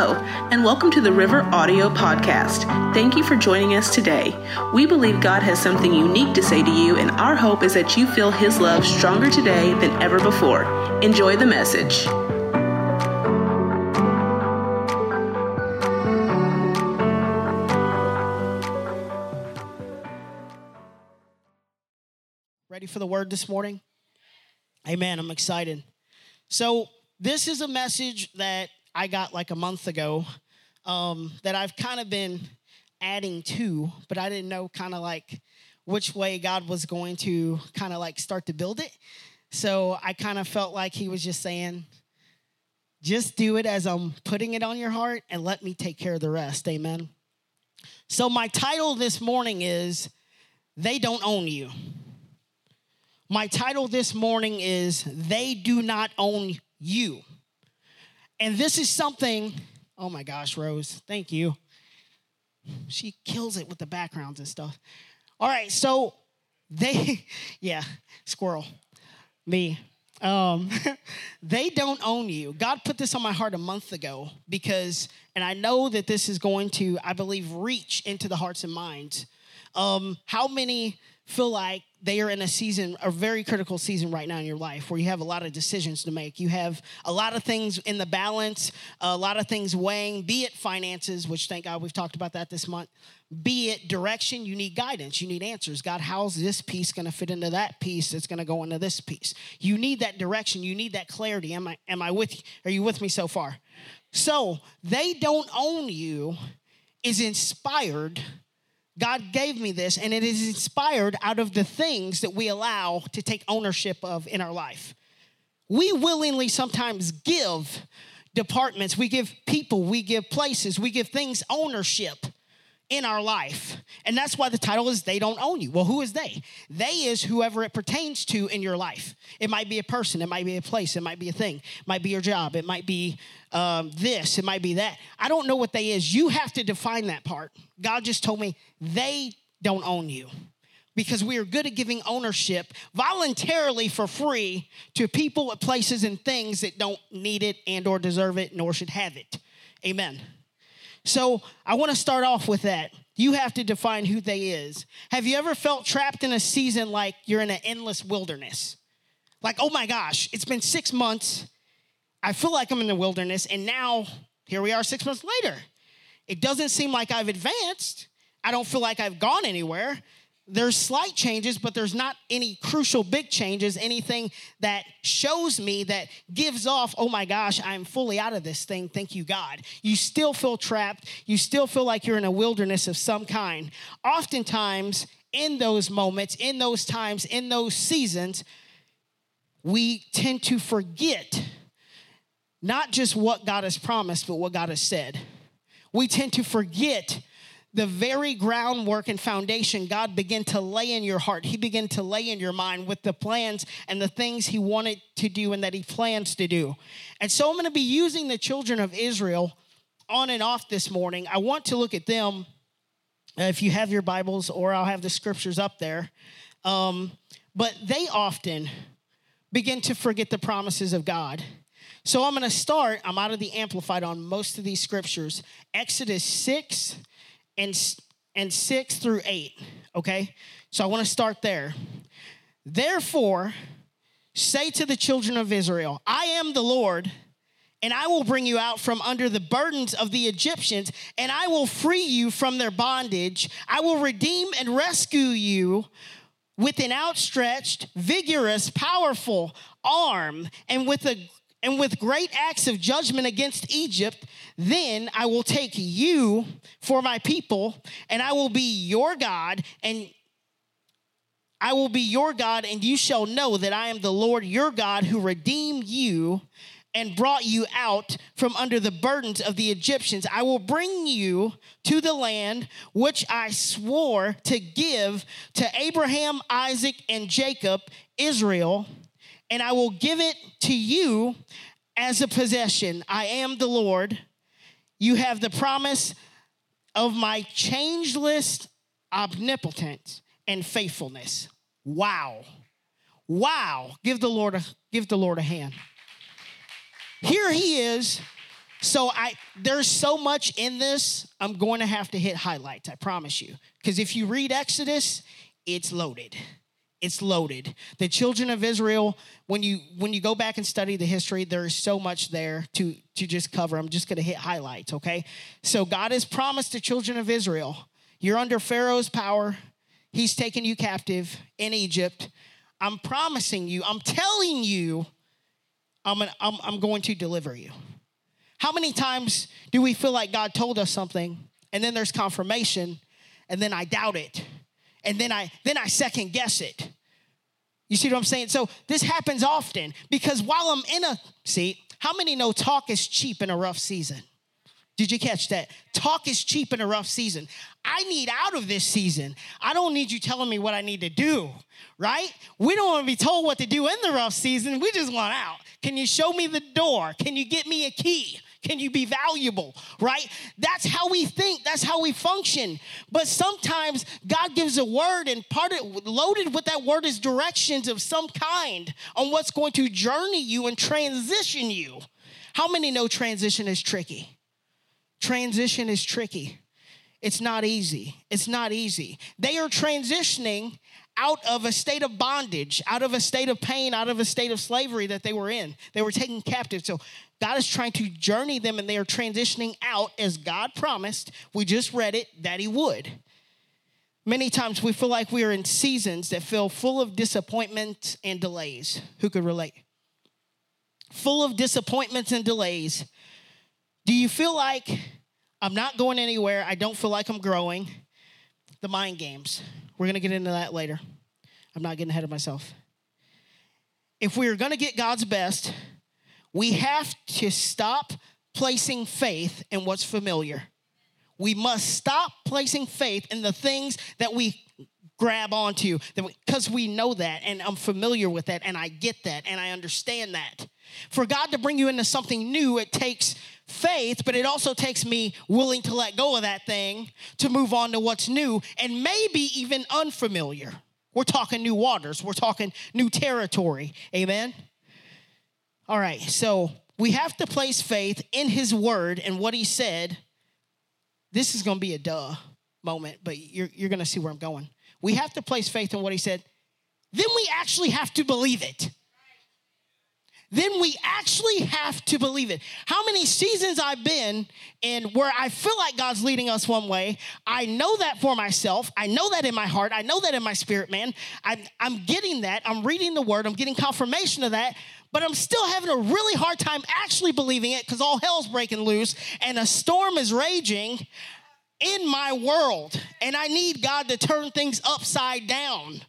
Hello, and welcome to the River Audio Podcast. Thank you for joining us today. We believe God has something unique to say to you, and our hope is that you feel His love stronger today than ever before. Enjoy the message. Ready for the word this morning? Amen. I'm excited. So, this is a message that I got like a month ago um, that I've kind of been adding to, but I didn't know kind of like which way God was going to kind of like start to build it. So, I kind of felt like He was just saying, just do it as I'm putting it on your heart and let me take care of the rest. Amen. So, my title this morning is They Don't Own You. My title this morning is They Do Not Own You. And this is something, oh my gosh, Rose, thank you. She kills it with the backgrounds and stuff. All right, so they, yeah, squirrel, me. Um, they don't own you. God put this on my heart a month ago because, and I know that this is going to, I believe, reach into the hearts and minds. Um, how many feel like they are in a season, a very critical season right now in your life where you have a lot of decisions to make. You have a lot of things in the balance, a lot of things weighing, be it finances, which thank God we've talked about that this month, be it direction, you need guidance, you need answers. God, how's this piece gonna fit into that piece that's gonna go into this piece? You need that direction, you need that clarity. Am I am I with you? Are you with me so far? So they don't own you is inspired God gave me this, and it is inspired out of the things that we allow to take ownership of in our life. We willingly sometimes give departments, we give people, we give places, we give things ownership in our life. And that's why the title is They Don't Own You. Well, who is they? They is whoever it pertains to in your life. It might be a person, it might be a place, it might be a thing, it might be your job, it might be um, this, it might be that. I don't know what they is. You have to define that part. God just told me they don't own you because we are good at giving ownership voluntarily for free to people places and things that don't need it and or deserve it nor should have it amen so I want to start off with that. You have to define who they is. Have you ever felt trapped in a season like you're in an endless wilderness? Like, oh my gosh, it's been six months. I feel like I'm in the wilderness, and now here we are six months later. It doesn't seem like I've advanced. I don't feel like I've gone anywhere there's slight changes, but there's not any crucial big changes, anything that shows me that gives off, oh my gosh, I'm fully out of this thing. Thank you, God. You still feel trapped. You still feel like you're in a wilderness of some kind. Oftentimes, in those moments, in those times, in those seasons, we tend to forget not just what God has promised, but what God has said. We tend to forget the very groundwork and foundation God began to lay in your heart. He began to lay in your mind with the plans and the things He wanted to do and that He plans to do. And so I'm going to be using the children of Israel on and off this morning. I want to look at them. Uh, if you have your Bibles, or I'll have the scriptures up there. Um, but they often begin to forget the promises of God. So I'm going to start, I'm out of the Amplified on most of these scriptures. Exodus 6, and, and 6 through 8, okay? So I want to start there. Therefore, say to the children of Israel, I am the Lord, and I will bring you out from under the burdens of the Egyptians, and I will free you from their bondage. I will redeem and rescue you with an outstretched, vigorous, powerful arm, and with a and with great acts of judgment against Egypt, then I will take you for my people, and I will be your God, and I will be your God, and you shall know that I am the Lord your God who redeemed you and brought you out from under the burdens of the Egyptians. I will bring you to the land which I swore to give to Abraham, Isaac, and Jacob, Israel and I will give it to you as a possession. I am the Lord. You have the promise of my changeless omnipotence and faithfulness. Wow. Wow. Give the Lord a give the Lord a hand. Here he is So I there's so much in this. I'm going to have to hit highlights. I promise you. Because if you read Exodus, it's loaded. It's loaded. The children of Israel, when you when you go back and study the history, there is so much there to to just cover. I'm just going to hit highlights. Okay. So God has promised the children of Israel, you're under Pharaoh's power. He's taken you captive in Egypt. I'm promising you. I'm telling you. I'm, I'm, I'm going to deliver you. How many times do we feel like God told us something and then there's confirmation and then I doubt it and then I then I second guess it. You see what I'm saying? So this happens often because while I'm in a see, how many know talk is cheap in a rough season? Did you catch that? Talk is cheap in a rough season. I need out of this season. I don't need you telling me what I need to do, right? We don't want to be told what to do in the rough season. We just want out. Can you show me the door? Can you get me a key? Can you be valuable? Right? That's how we think. That's how we function. But sometimes God gives a word, and part of loaded with that word is directions of some kind on what's going to journey you and transition you. How many know transition is tricky? Transition is tricky. It's not easy. It's not easy. They are transitioning out of a state of bondage, out of a state of pain, out of a state of slavery that they were in. They were taken captive. So God is trying to journey them and they are transitioning out as God promised. We just read it that He would. Many times we feel like we are in seasons that feel full of disappointments and delays. Who could relate? Full of disappointments and delays. Do you feel like I'm not going anywhere? I don't feel like I'm growing. The mind games. We're going to get into that later. I'm not getting ahead of myself. If we are going to get God's best, we have to stop placing faith in what's familiar. We must stop placing faith in the things that we grab onto because we, we know that and I'm familiar with that and I get that and I understand that. For God to bring you into something new, it takes faith, but it also takes me willing to let go of that thing to move on to what's new and maybe even unfamiliar. We're talking new waters, we're talking new territory. Amen. All right, so we have to place faith in his word and what he said. This is going to be a duh moment, but you're, you're going to see where I'm going. We have to place faith in what he said. Then we actually have to believe it. Then we actually have to believe it. How many seasons I've been in where I feel like God's leading us one way. I know that for myself. I know that in my heart. I know that in my spirit, man. I'm, I'm getting that. I'm reading the word. I'm getting confirmation of that but I'm still having a really hard time actually believing it because all hell's breaking loose and a storm is raging in my world. And I need God to turn things upside down.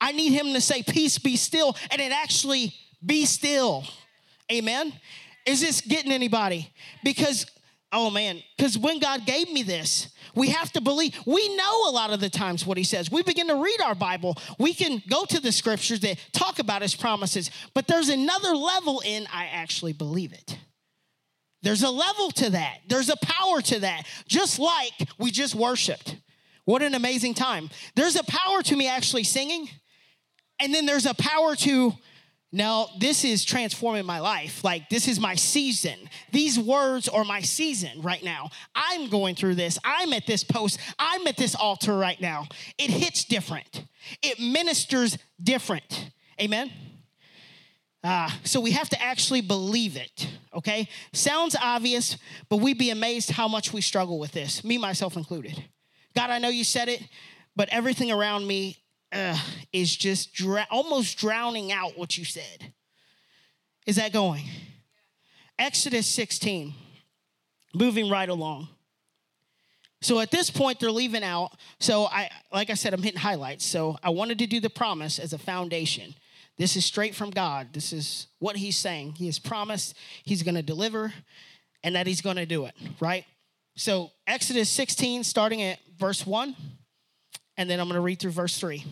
I need Him to say, Peace be still, and it actually be still. Amen. Is this getting anybody? Because, oh man, because when God gave me this, we have to believe. We know a lot of the times what he says. We begin to read our Bible. We can go to the scriptures that talk about his promises, but there's another level in I actually believe it. There's a level to that. There's a power to that. Just like we just worshiped. What an amazing time. There's a power to me actually singing, and then there's a power to now, this is transforming my life. Like, this is my season. These words are my season right now. I'm going through this. I'm at this post. I'm at this altar right now. It hits different, it ministers different. Amen? Uh, so we have to actually believe it, okay? Sounds obvious, but we'd be amazed how much we struggle with this, me, myself included. God, I know you said it, but everything around me uh, is just dr- almost drowning out what you said. Is that going? Exodus 16, moving right along. So at this point, they're leaving out. So I, like I said, I'm hitting highlights. So I wanted to do the promise as a foundation. This is straight from God. This is what He's saying. He has promised He's going to deliver, and that He's going to do it. Right. So Exodus 16, starting at verse one and then I'm going to read through verse 3.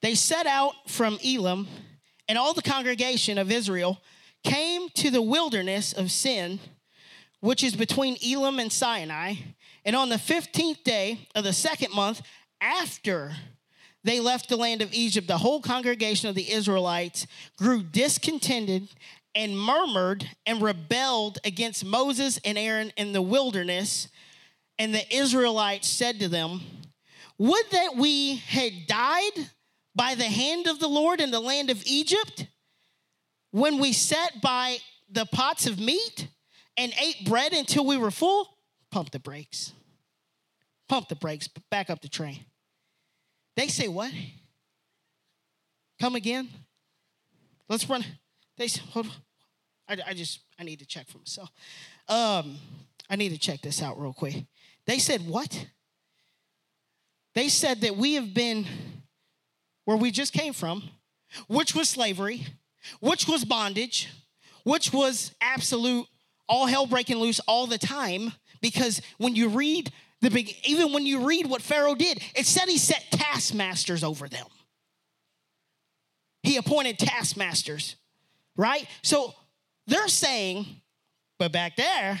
They set out from Elim, and all the congregation of Israel came to the wilderness of Sin, which is between Elim and Sinai. And on the 15th day of the second month, after they left the land of Egypt, the whole congregation of the Israelites grew discontented and murmured and rebelled against Moses and Aaron in the wilderness. And the Israelites said to them, Would that we had died by the hand of the Lord in the land of Egypt when we sat by the pots of meat and ate bread until we were full. Pump the brakes. Pump the brakes. Back up the train. They say, What? Come again? Let's run. They say, Hold on. I, I just, I need to check for myself. Um, I need to check this out real quick. They said, What? They said that we have been where we just came from, which was slavery, which was bondage, which was absolute all hell breaking loose all the time. Because when you read the big, even when you read what Pharaoh did, it said he set taskmasters over them. He appointed taskmasters, right? So they're saying, but back there,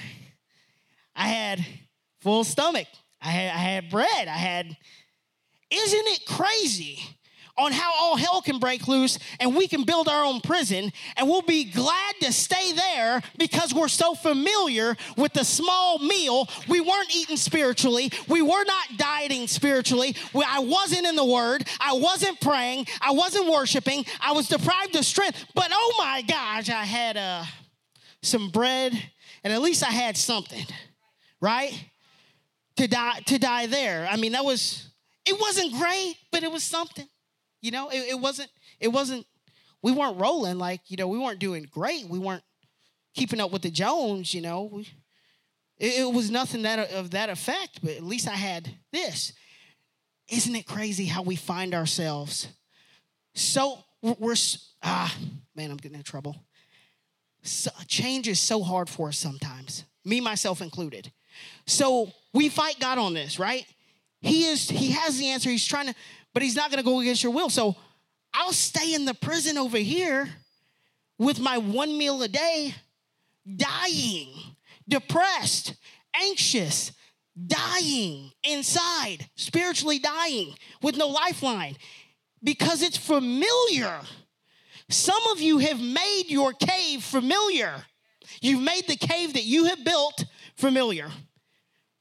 I had full stomach. I had, I had bread. I had, isn't it crazy on how all hell can break loose and we can build our own prison and we'll be glad to stay there because we're so familiar with the small meal. We weren't eating spiritually, we were not dieting spiritually. I wasn't in the word, I wasn't praying, I wasn't worshiping, I was deprived of strength. But oh my gosh, I had uh, some bread and at least I had something, right? To die to die there. I mean, that was it wasn't great, but it was something. You know, it, it wasn't, it wasn't, we weren't rolling like, you know, we weren't doing great. We weren't keeping up with the Jones, you know. We, it, it was nothing that of that effect, but at least I had this. Isn't it crazy how we find ourselves so we're ah man, I'm getting in trouble. So, change is so hard for us sometimes, me myself included. So we fight God on this, right? He is he has the answer. He's trying to but he's not to go against your will. So I'll stay in the prison over here with my one meal a day, dying, depressed, anxious, dying inside, spiritually dying with no lifeline because it's familiar. Some of you have made your cave familiar. You've made the cave that you have built familiar.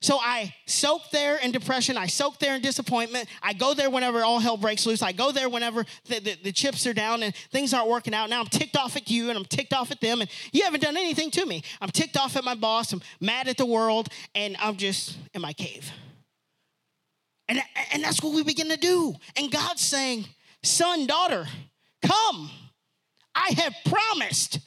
So I soak there in depression. I soak there in disappointment. I go there whenever all hell breaks loose. I go there whenever the, the, the, chips are down and things aren't working out. Now I'm ticked off at you and I'm ticked off at them, and you haven't done anything to me. I'm ticked off at my boss. I'm mad at the world, and I'm just in my cave. And, and that's what we begin to do. And God's saying, Son, daughter, come. I have promised.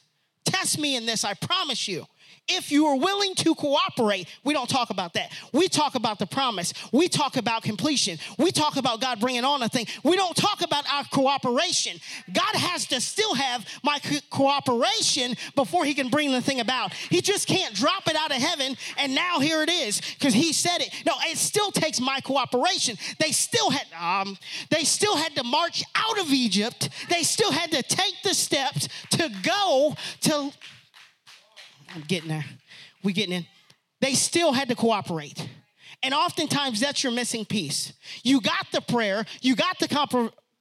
Test me in this, I promise you if you are willing to cooperate, we don't talk about that. We talk about the promise. We talk about completion. We talk about God bringing on a thing. We don't talk about our cooperation. God has to still have my co- cooperation before he can bring the thing about. He just can't drop it out of heaven and now here it is because he said it. No, it still takes my cooperation. They still had um, they still had to march out of Egypt. They still had to take the steps to go to I'm getting there. We getting in. They still had to cooperate. And oftentimes that's your missing piece. You got the prayer, you got the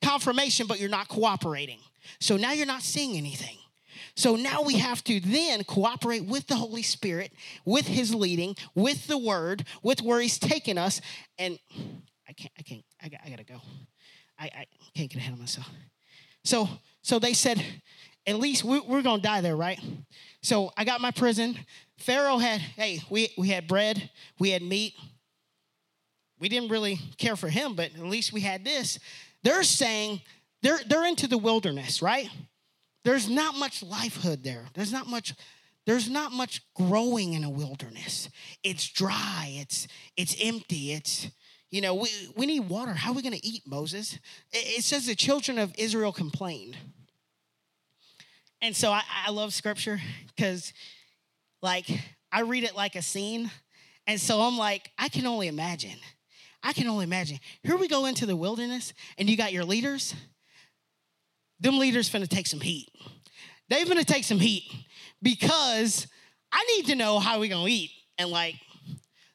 confirmation, but you're not cooperating. So now you're not seeing anything. So now we have to then cooperate with the Holy Spirit, with His leading, with the Word, with where He's taken us. And I can't, I can't, I, got, I gotta go. I, I can't get ahead of myself. So, so they said, at least we, we're gonna die there, right? So I got my prison. Pharaoh had, hey, we, we had bread, we had meat. We didn't really care for him, but at least we had this. They're saying they're, they're into the wilderness, right? There's not much lifehood there. There's not much there's not much growing in a wilderness. It's dry, it's it's empty, it's you know, we, we need water. How are we going to eat, Moses? It, it says the children of Israel complained. And so I, I love scripture because, like, I read it like a scene. And so I'm like, I can only imagine. I can only imagine. Here we go into the wilderness, and you got your leaders. Them leaders finna take some heat. They finna take some heat because I need to know how we gonna eat. And like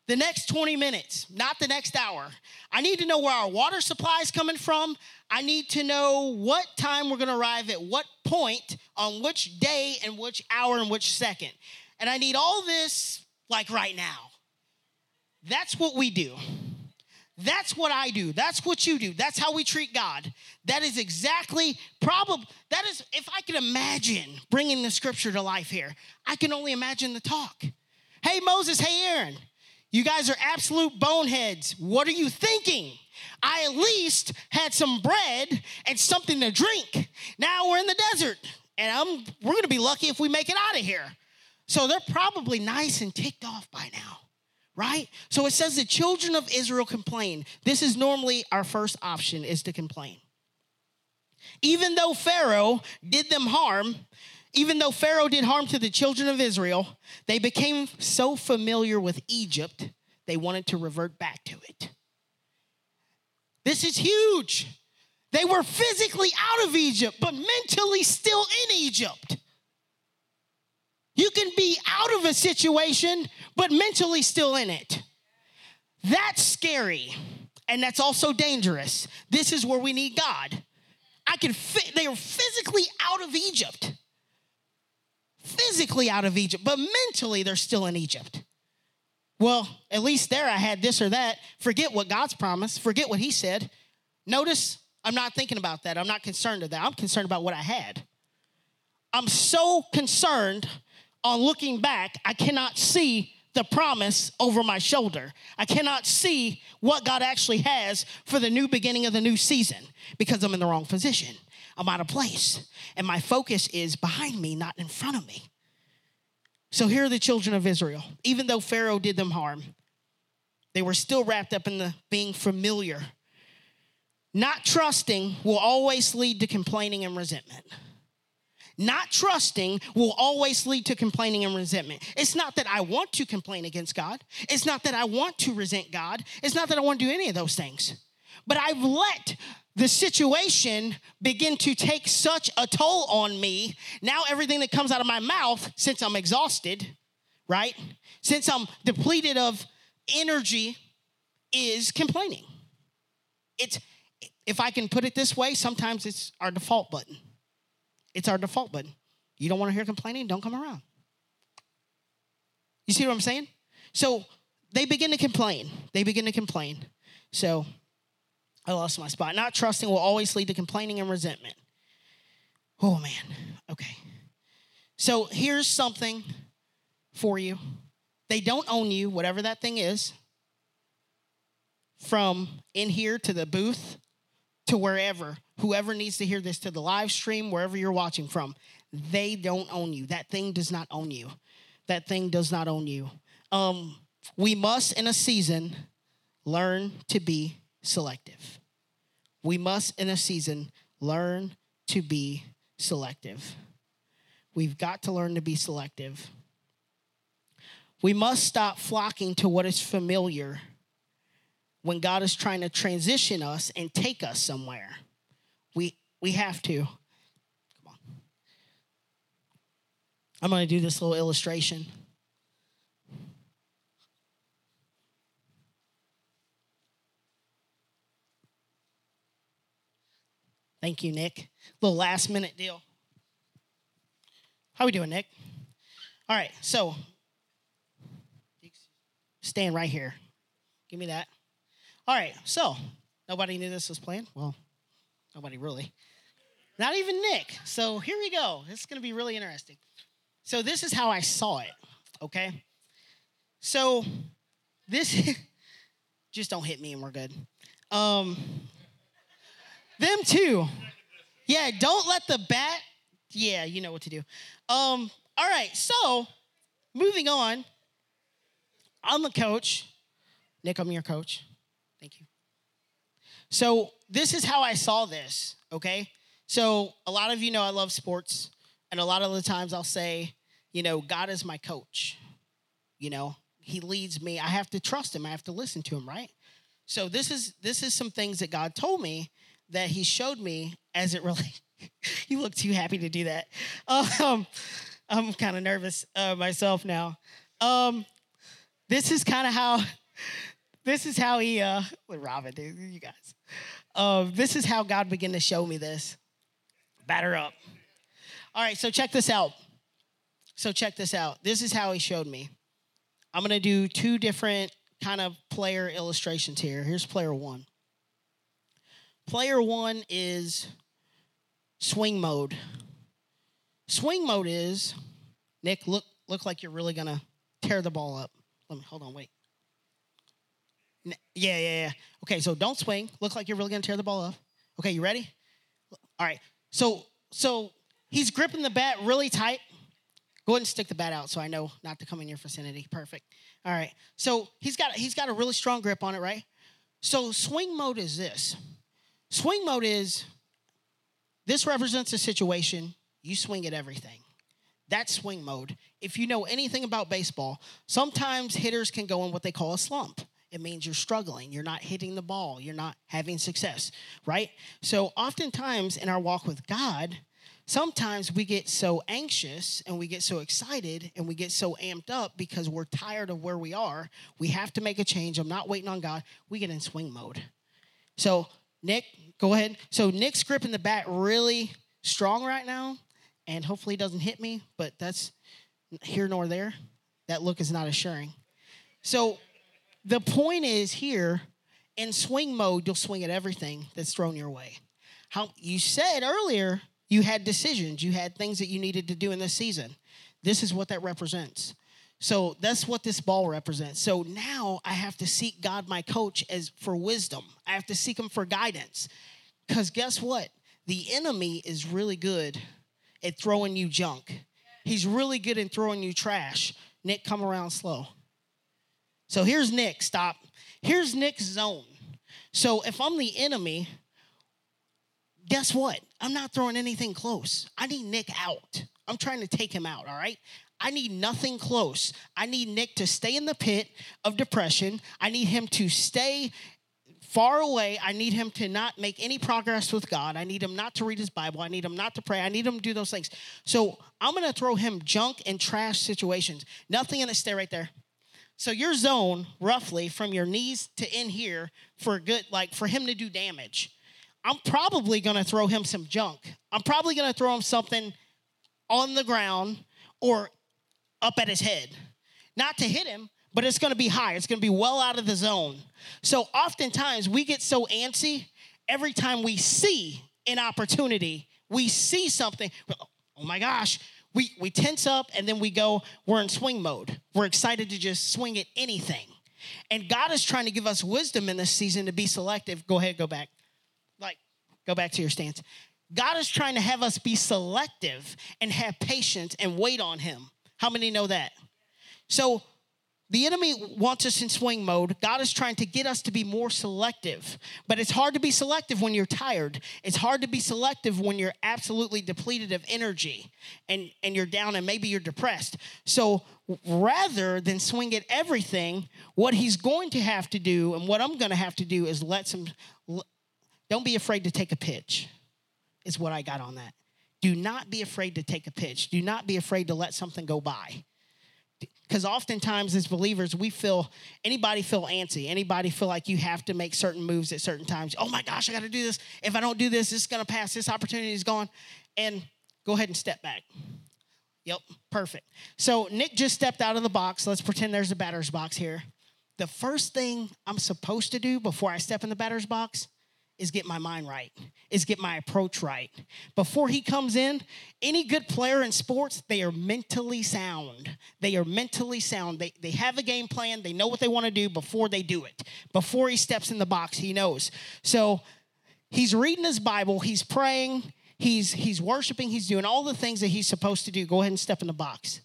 the next 20 minutes, not the next hour. I need to know where our water supply is coming from. I need to know what time we're gonna arrive at what point on which day and which hour and which second. And I need all this like right now. That's what we do. That's what I do. That's what you do. That's how we treat God. That is exactly probably that is if I can imagine bringing the scripture to life here. I can only imagine the talk. Hey Moses, hey Aaron. You guys are absolute boneheads. What are you thinking? I at least had some bread and something to drink. Now we're in the desert, and I'm we're gonna be lucky if we make it out of here. So they're probably nice and ticked off by now, right? So it says the children of Israel complain. This is normally our first option is to complain. Even though Pharaoh did them harm, even though Pharaoh did harm to the children of Israel, they became so familiar with Egypt, they wanted to revert back to it. This is huge. They were physically out of Egypt, but mentally still in Egypt. You can be out of a situation, but mentally still in it. That's scary. And that's also dangerous. This is where we need God. I can fit, they are physically out of Egypt. Physically out of Egypt, but mentally they're still in Egypt. Well, at least there I had this or that. Forget what God's promised, forget what He said. Notice I'm not thinking about that. I'm not concerned with that. I'm concerned about what I had. I'm so concerned on looking back, I cannot see the promise over my shoulder. I cannot see what God actually has for the new beginning of the new season because I'm in the wrong position. I'm out of place. And my focus is behind me, not in front of me. So here are the children of Israel. Even though Pharaoh did them harm, they were still wrapped up in the being familiar. Not trusting will always lead to complaining and resentment. Not trusting will always lead to complaining and resentment. It's not that I want to complain against God. It's not that I want to resent God. It's not that I want to do any of those things. But I've let the situation begin to take such a toll on me. Now, everything that comes out of my mouth, since I'm exhausted, right? Since I'm depleted of energy, is complaining. It's, if I can put it this way, sometimes it's our default button. It's our default button. You don't want to hear complaining? Don't come around. You see what I'm saying? So they begin to complain. They begin to complain. So I lost my spot. Not trusting will always lead to complaining and resentment. Oh, man. Okay. So here's something for you. They don't own you, whatever that thing is, from in here to the booth to wherever, whoever needs to hear this, to the live stream, wherever you're watching from, they don't own you. That thing does not own you. That thing does not own you. Um, we must, in a season, learn to be selective. We must, in a season, learn to be selective. We've got to learn to be selective. We must stop flocking to what is familiar when God is trying to transition us and take us somewhere. We we have to. Come on. I'm going to do this little illustration. Thank you, Nick. Little last minute deal. How we doing, Nick? All right, so stand right here. Give me that. All right, so nobody knew this was planned. Well, nobody really. Not even Nick. So here we go. This is going to be really interesting. So this is how I saw it. Okay. So this just don't hit me and we're good. Um, them too. Yeah, don't let the bat. Yeah, you know what to do. Um, all right, so moving on. I'm a coach. Nick, I'm your coach. Thank you. So, this is how I saw this, okay? So, a lot of you know I love sports, and a lot of the times I'll say, you know, God is my coach. You know, he leads me. I have to trust him. I have to listen to him, right? So, this is this is some things that God told me that he showed me as it really you look too happy to do that. Um, I'm kind of nervous uh, myself now. Um, this is kind of how this is how he uh with Robin, dude, you guys. Uh, this is how God began to show me this. Batter up. All right, so check this out. So check this out. This is how he showed me. I'm to do two different kind of player illustrations here. Here's player one. Player one is swing mode. Swing mode is Nick. Look, look like you're really gonna tear the ball up. Let me hold on. Wait. Yeah, yeah, yeah. Okay, so don't swing. Look like you're really gonna tear the ball up. Okay, you ready? All right. So, so he's gripping the bat really tight. Go ahead and stick the bat out so I know not to come in your vicinity. Perfect. All right. So he's got he's got a really strong grip on it, right? So swing mode is this. Swing mode is this represents a situation, you swing at everything. That's swing mode. If you know anything about baseball, sometimes hitters can go in what they call a slump. It means you're struggling, you're not hitting the ball, you're not having success, right? So, oftentimes in our walk with God, sometimes we get so anxious and we get so excited and we get so amped up because we're tired of where we are. We have to make a change. I'm not waiting on God. We get in swing mode. So, Nick, go ahead. So, Nick's gripping the bat really strong right now, and hopefully he doesn't hit me, but that's here nor there. That look is not assuring. So, the point is here in swing mode, you'll swing at everything that's thrown your way. How you said earlier you had decisions, you had things that you needed to do in this season. This is what that represents. So that's what this ball represents. So now I have to seek God, my coach, as for wisdom. I have to seek him for guidance. Because guess what? The enemy is really good at throwing you junk. He's really good at throwing you trash. Nick, come around slow. So here's Nick, stop. Here's Nick's zone. So if I'm the enemy, guess what? I'm not throwing anything close. I need Nick out. I'm trying to take him out, all right? I need nothing close. I need Nick to stay in the pit of depression. I need him to stay far away. I need him to not make any progress with God. I need him not to read his Bible. I need him not to pray. I need him to do those things. So I'm going to throw him junk and trash situations. Nothing in it. Stay right there. So your zone, roughly from your knees to in here, for good, like for him to do damage I'm probably going to throw him some junk. I'm probably going to throw him something on the ground or up at his head. Not to hit him, but it's going to be high. It's going to be well out of the zone. So oftentimes we get so antsy every time we see an opportunity, we see something, oh my gosh, we, we tense up and then we go, we're in swing mode. We're excited to just swing at anything. And God is trying to give us wisdom in this season to be selective. Go ahead, go back. Like, go back to your stance. God is trying to have us be selective and have patience and wait on Him. How many know that? So, the enemy wants us in swing mode. God is trying to get us to be more selective. But it's hard to be selective when you're tired. It's hard to be selective when you're absolutely depleted of energy and, and you're down and maybe you're depressed. So rather than swing at everything, what he's going to have to do and what I'm going to have to do is let some don't be afraid to take a pitch, is what I got on that. Do not be afraid to take a pitch. Do not be afraid to let something go by. Because oftentimes as believers, we feel, anybody feel antsy. Anybody feel like you have to make certain moves at certain times. Oh my gosh, I got to do this. If I don't do this, this is going to pass. This opportunity is gone. And go ahead and step back. Yep, perfect. So Nick just stepped out of the box. Let's pretend there's a batter's box here. The first thing I'm supposed to do before I step in the batter's box is get my mind right, is get my approach right. Before he comes in, any good player in sports, they are mentally sound. They are mentally sound. They, they have a game plan, they know what they want to do before they do it. Before he steps in the box, he knows. So he's reading his Bible, he's praying, he's he's worshiping, he's doing all the things that he's supposed to do. Go ahead and step in the box.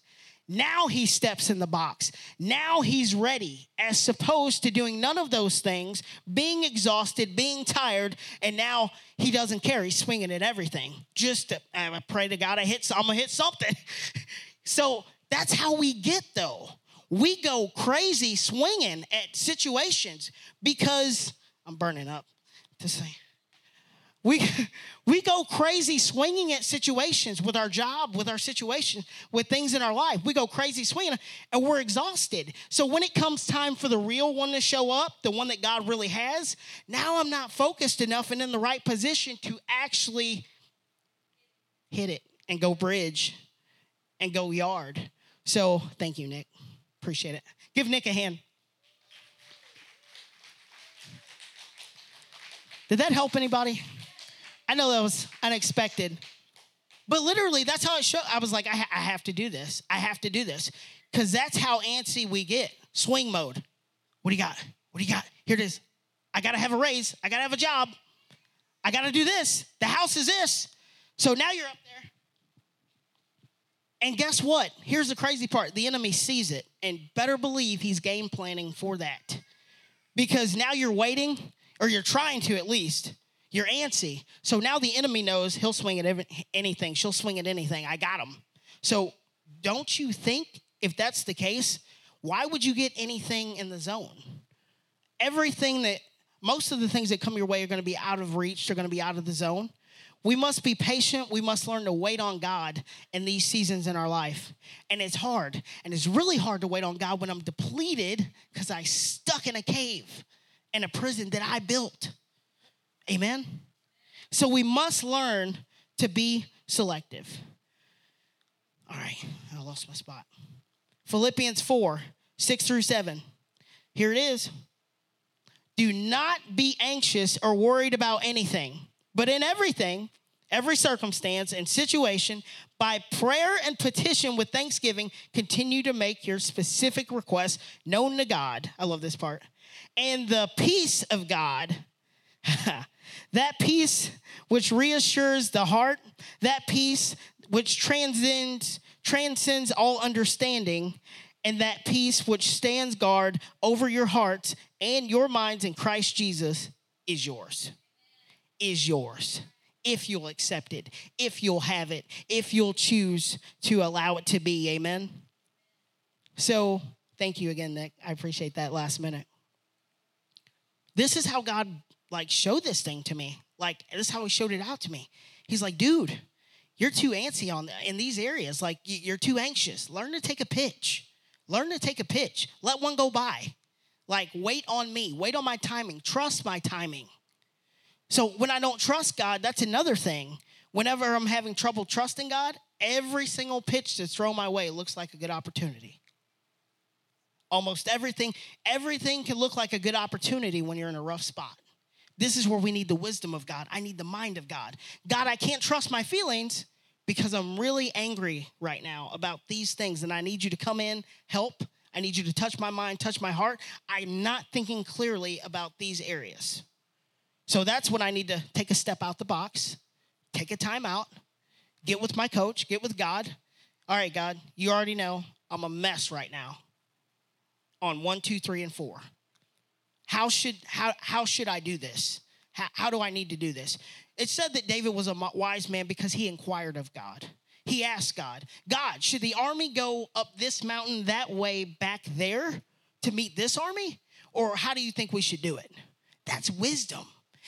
Now he steps in the box. Now he's ready, as opposed to doing none of those things, being exhausted, being tired, and now he doesn't care. He's swinging at everything. Just to, I pray to God, I hit. I'm gonna hit something. so that's how we get though. We go crazy swinging at situations because I'm burning up. This thing. We, we go crazy swinging at situations with our job, with our situation, with things in our life. We go crazy swinging and we're exhausted. So when it comes time for the real one to show up, the one that God really has, now I'm not focused enough and in the right position to actually hit it, and go bridge and go yard. So thank you, Nick. Appreciate it. Give Nick a hand. Did that help anybody? I know that was unexpected. But literally, that's how it showed. I was like, I, ha- I have to do this. I have to do this. Because that's how antsy we get. Swing mode. What do you got? What do you got? Here it is. I got to have a raise. I got to have a job. I got to do this. The house is this. So now you're up there. And guess what? Here's the crazy part the enemy sees it, and better believe he's game planning for that. Because now you're waiting, or you're trying to at least. You're antsy. So now the enemy knows he'll swing at anything. She'll swing at anything. I got him. So don't you think if that's the case, why would you get anything in the zone? Everything that, most of the things that come your way are going to be out of reach, they're going to be out of the zone. We must be patient. We must learn to wait on God in these seasons in our life. And it's hard. And it's really hard to wait on God when I'm depleted because I stuck in a cave in a prison that I built. Amen? So we must learn to be selective. All right, I lost my spot. Philippians 4 6 through 7. Here it is. Do not be anxious or worried about anything but in everything, every circumstance and situation, by prayer and petition with thanksgiving, continue to make your specific requests known to God. I love this part. And the peace of God, that peace which reassures the heart, that peace which transcends transcends all understanding, and that peace which stands guard over your hearts and your minds in Christ Jesus is yours is yours if you'll accept it, if you'll have it, if you'll choose to allow it to be. Amen. So, thank you again, Nick. I appreciate that last minute. This is how God like showed this thing to me. Like this is how he showed it out to me. He's like, dude, you're too antsy on in these areas. Like you're too anxious. Learn to take a pitch. Learn to take a pitch. Let one go by. Like wait on me. Wait on my timing. Trust my timing. So when I don't trust God, that's another thing. Whenever I'm having trouble trusting God, every single pitch that's thrown my way looks like a good opportunity. Almost everything, everything can look like a good opportunity when you're in a rough spot. This is where we need the wisdom of God. I need the mind of God. God, I can't trust my feelings because I'm really angry right now about these things, and I need you to come in, help. I need you to touch my mind, touch my heart. I'm not thinking clearly about these areas. So that's when I need to take a step out the box, take a time out, get with my coach, get with God. All right, God, you already know I'm a mess right now on one, two, three, and four. How should how how should I do this? How, how do I need to do this? It said that David was a wise man because he inquired of God. He asked God, God, should the army go up this mountain that way back there to meet this army? Or how do you think we should do it? That's wisdom.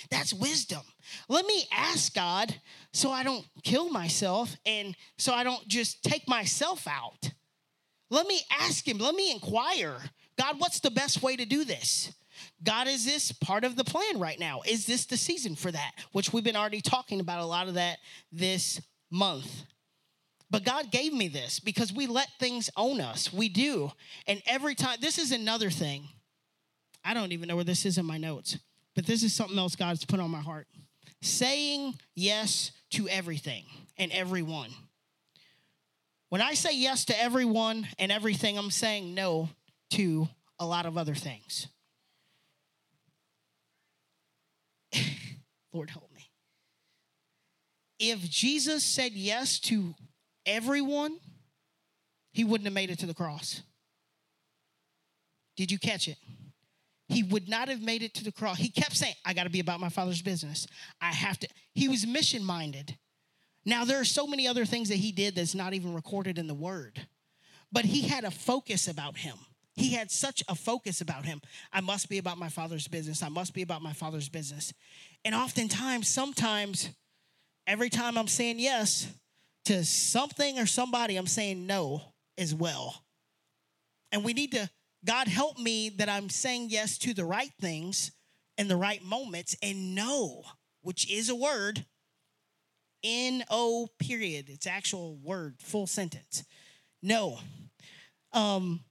That's wisdom. Let me ask God so I don't kill myself and so I don't just take myself out. Let me ask Him, let me inquire God, what's the best way to do this? God, is this part of the plan right now? Is this the season for that? Which we've been already talking about a lot of that this month. But God gave me this because we let things own us. We do. And every time, this is another thing. I don't even know where this is in my notes. But this is something else God's put on my heart saying yes to everything and everyone. When I say yes to everyone and everything, I'm saying no to a lot of other things. Lord, help me. If Jesus said yes to everyone, he wouldn't have made it to the cross. Did you catch it? he would not have made it to the cross. He kept saying, I got to be about my father's business. I have to. He was mission minded. Now, there are so many other things that he did that's not even recorded in the word, but he had a focus about him. He had such a focus about him. I must be about my father's business. I must be about my father's business. And oftentimes, sometimes, every time I'm saying yes to something or somebody, I'm saying no as well. And we need to God help me that I'm saying yes to the right things in the right moments and no, which is a word, N O period. It's actual word, full sentence. No. Um,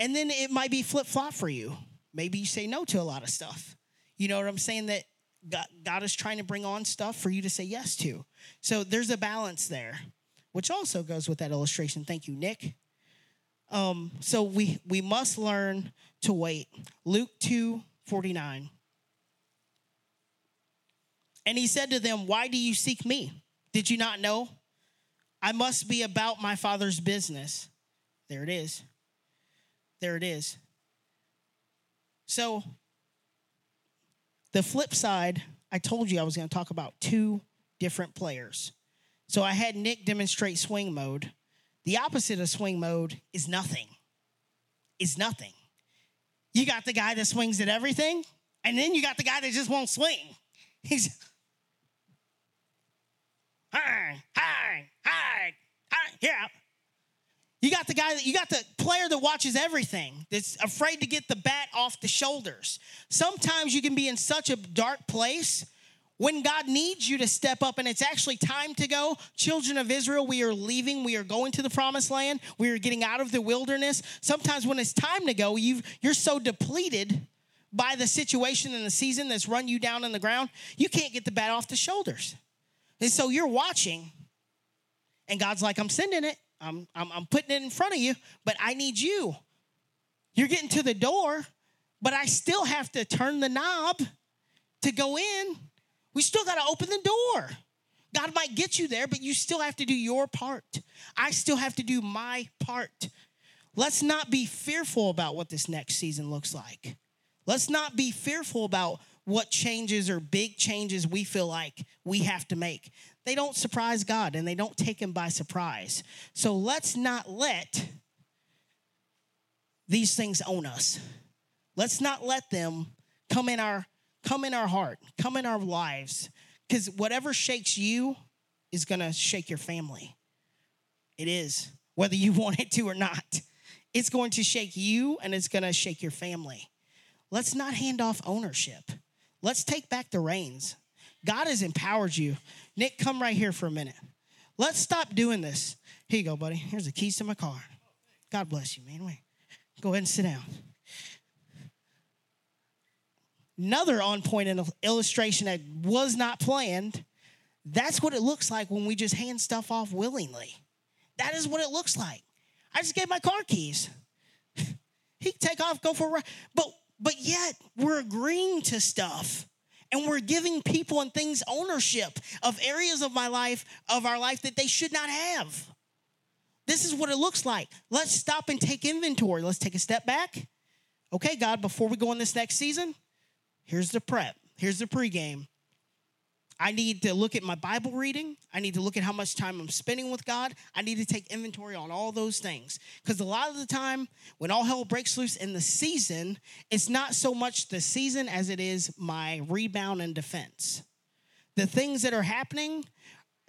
and then it might be flip flop for you. Maybe you say no to a lot of stuff. You know what I'm saying? That God, God is trying to bring on stuff for you to say yes to. So there's a balance there, which also goes with that illustration. Thank you, Nick. Um, so we we must learn to wait. Luke 2 49. And he said to them, Why do you seek me? Did you not know? I must be about my father's business. There it is. There it is. So, the flip side, I told you I was going to talk about two different players. So, I had Nick demonstrate swing mode. The opposite of swing mode is nothing. Is nothing. You got the guy that swings at everything, and then you got the guy that just won't swing. He's hi, hi, hi, hi, yeah. You got the guy that you got the player that watches everything, that's afraid to get the bat off the shoulders. Sometimes you can be in such a dark place when God needs you to step up and it's actually time to go. Children of Israel, we are leaving, we are going to the promised land, we are getting out of the wilderness. Sometimes when it's time to go, you you're so depleted by the situation and the season that's run you down on the ground, you can't get the bat off the shoulders. And so you're watching, and God's like, I'm sending it. I'm, I'm, I'm putting it in front of you, but I need you. You're getting to the door, but I still have to turn the knob to go in. We still got to open the door. God might get you there, but you still have to do your part. I still have to do my part. Let's not be fearful about what this next season looks like. Let's not be fearful about what changes or big changes we feel like we have to make. They don't surprise God and they don't take him by surprise. So let's not let these things own us. Let's not let them come in our come in our heart, come in our lives cuz whatever shakes you is going to shake your family. It is, whether you want it to or not. It's going to shake you and it's going to shake your family. Let's not hand off ownership. Let's take back the reins. God has empowered you. Nick, come right here for a minute. Let's stop doing this. Here you go, buddy. Here's the keys to my car. God bless you, man. Wait. Go ahead and sit down. Another on point illustration that was not planned. That's what it looks like when we just hand stuff off willingly. That is what it looks like. I just gave my car keys. he can take off, go for a ride. But but yet we're agreeing to stuff and we're giving people and things ownership of areas of my life, of our life that they should not have. This is what it looks like. Let's stop and take inventory. Let's take a step back. Okay, God, before we go in this next season, here's the prep, here's the pregame. I need to look at my Bible reading. I need to look at how much time I'm spending with God. I need to take inventory on all those things. Because a lot of the time, when all hell breaks loose in the season, it's not so much the season as it is my rebound and defense. The things that are happening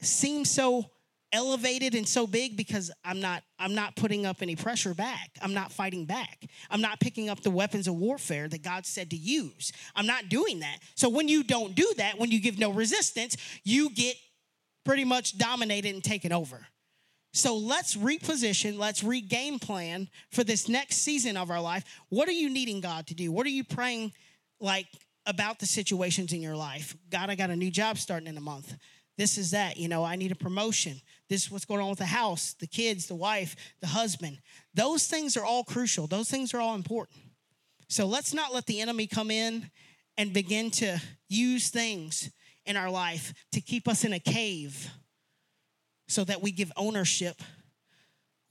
seem so elevated and so big because I'm not I'm not putting up any pressure back. I'm not fighting back. I'm not picking up the weapons of warfare that God said to use. I'm not doing that. So when you don't do that, when you give no resistance, you get pretty much dominated and taken over. So let's reposition, let's regame plan for this next season of our life. What are you needing God to do? What are you praying like about the situations in your life? God, I got a new job starting in a month. This is that, you know, I need a promotion. This is what's going on with the house, the kids, the wife, the husband. Those things are all crucial. Those things are all important. So let's not let the enemy come in and begin to use things in our life to keep us in a cave so that we give ownership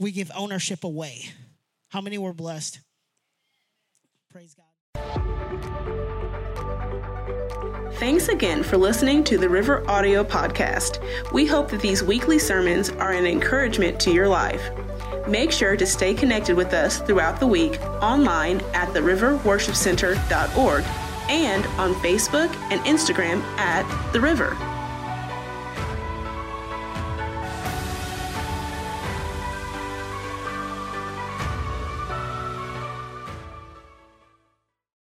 we give ownership away how many were blessed praise god Thanks again for listening to the River Audio Podcast. We hope that these weekly sermons are an encouragement to your life. Make sure to stay connected with us throughout the week online at theriverworshipcenter.org and on Facebook and Instagram at The River.